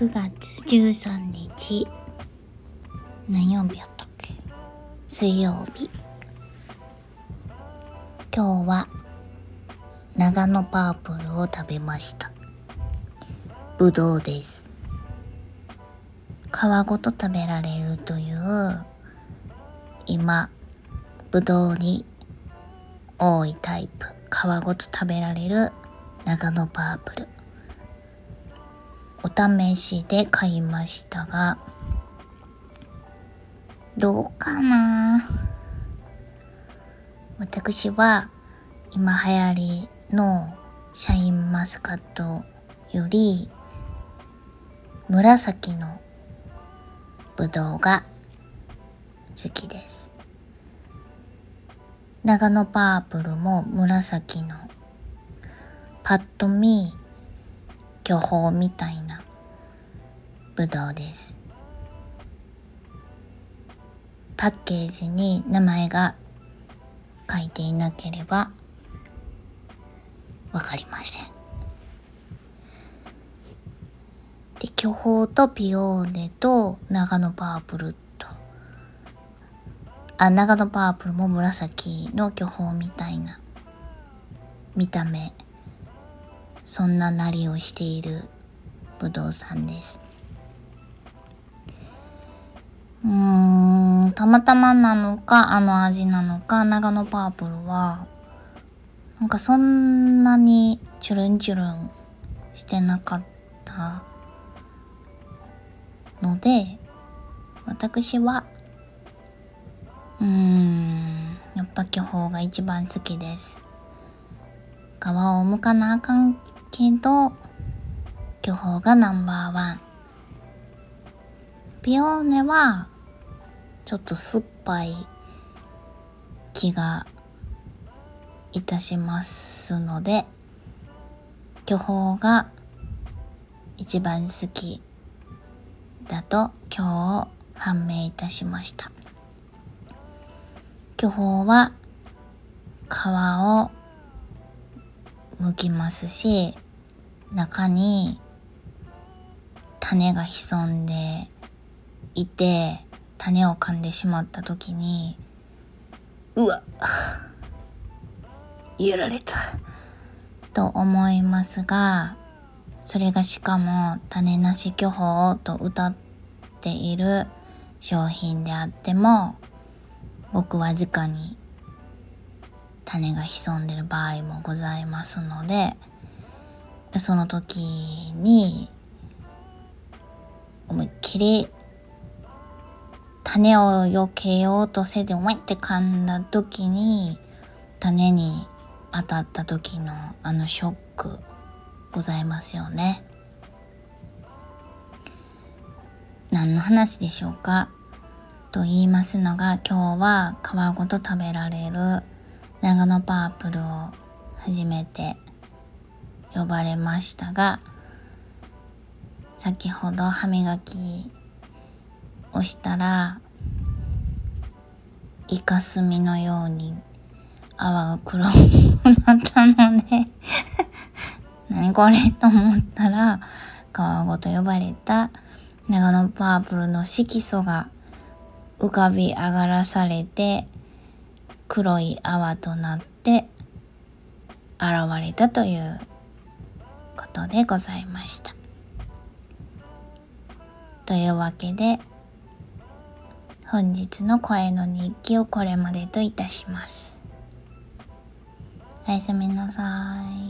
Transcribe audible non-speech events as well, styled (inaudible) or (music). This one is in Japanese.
9月13日。何曜日やったっけ？水曜日。今日は長野パープルを食べました。ぶどうです。皮ごと食べられるという今ぶどうに多いタイプ。皮ごと食べられる長野パープル。お試しで買いましたがどうかな？私は今流行りのシャインマスカットより紫のぶどうが好きです。長野パープルも紫のパッと見巨峰みたいなぶどうです。パッケージに名前が書いていなければわかりません。で巨峰とピオーネと長野パープルと。あ長野パープルも紫の巨峰みたいな見た目。そんななりをしているぶどうさんです。うーんたまたまなのかあの味なのか長野パープルはなんかそんなにチュルンチュルンしてなかったので私はうーんやっぱ巨峰が一番好きです。皮を剥かなあかんけど巨峰がナンバーワン。ピオーネはちょっと酸っぱい気がいたしますので巨峰が一番好きだと今日判明いたしました。巨峰は皮を剥きますし中に種が潜んでいて種を噛んでしまった時にうわやられた。と思いますがそれがしかも種なし巨峰と歌っている商品であっても僕は直に種が潜んでる場合もございますのでその時に思いっきり種を避けようとせず思いって噛んだ時に種に当たった時のあのショックございますよね。何の話でしょうか？と言いますのが今日は皮ごと食べられる長野パープルを初めて呼ばれましたが先ほど歯磨きをしたらイカスミのように泡が黒くなったので (laughs) 何これと思ったら皮ごと呼ばれた長野パープルの色素が浮かび上がらされて黒い泡となって現れたということでございました。というわけで本日の声の日記をこれまでといたします。おやすみなさい。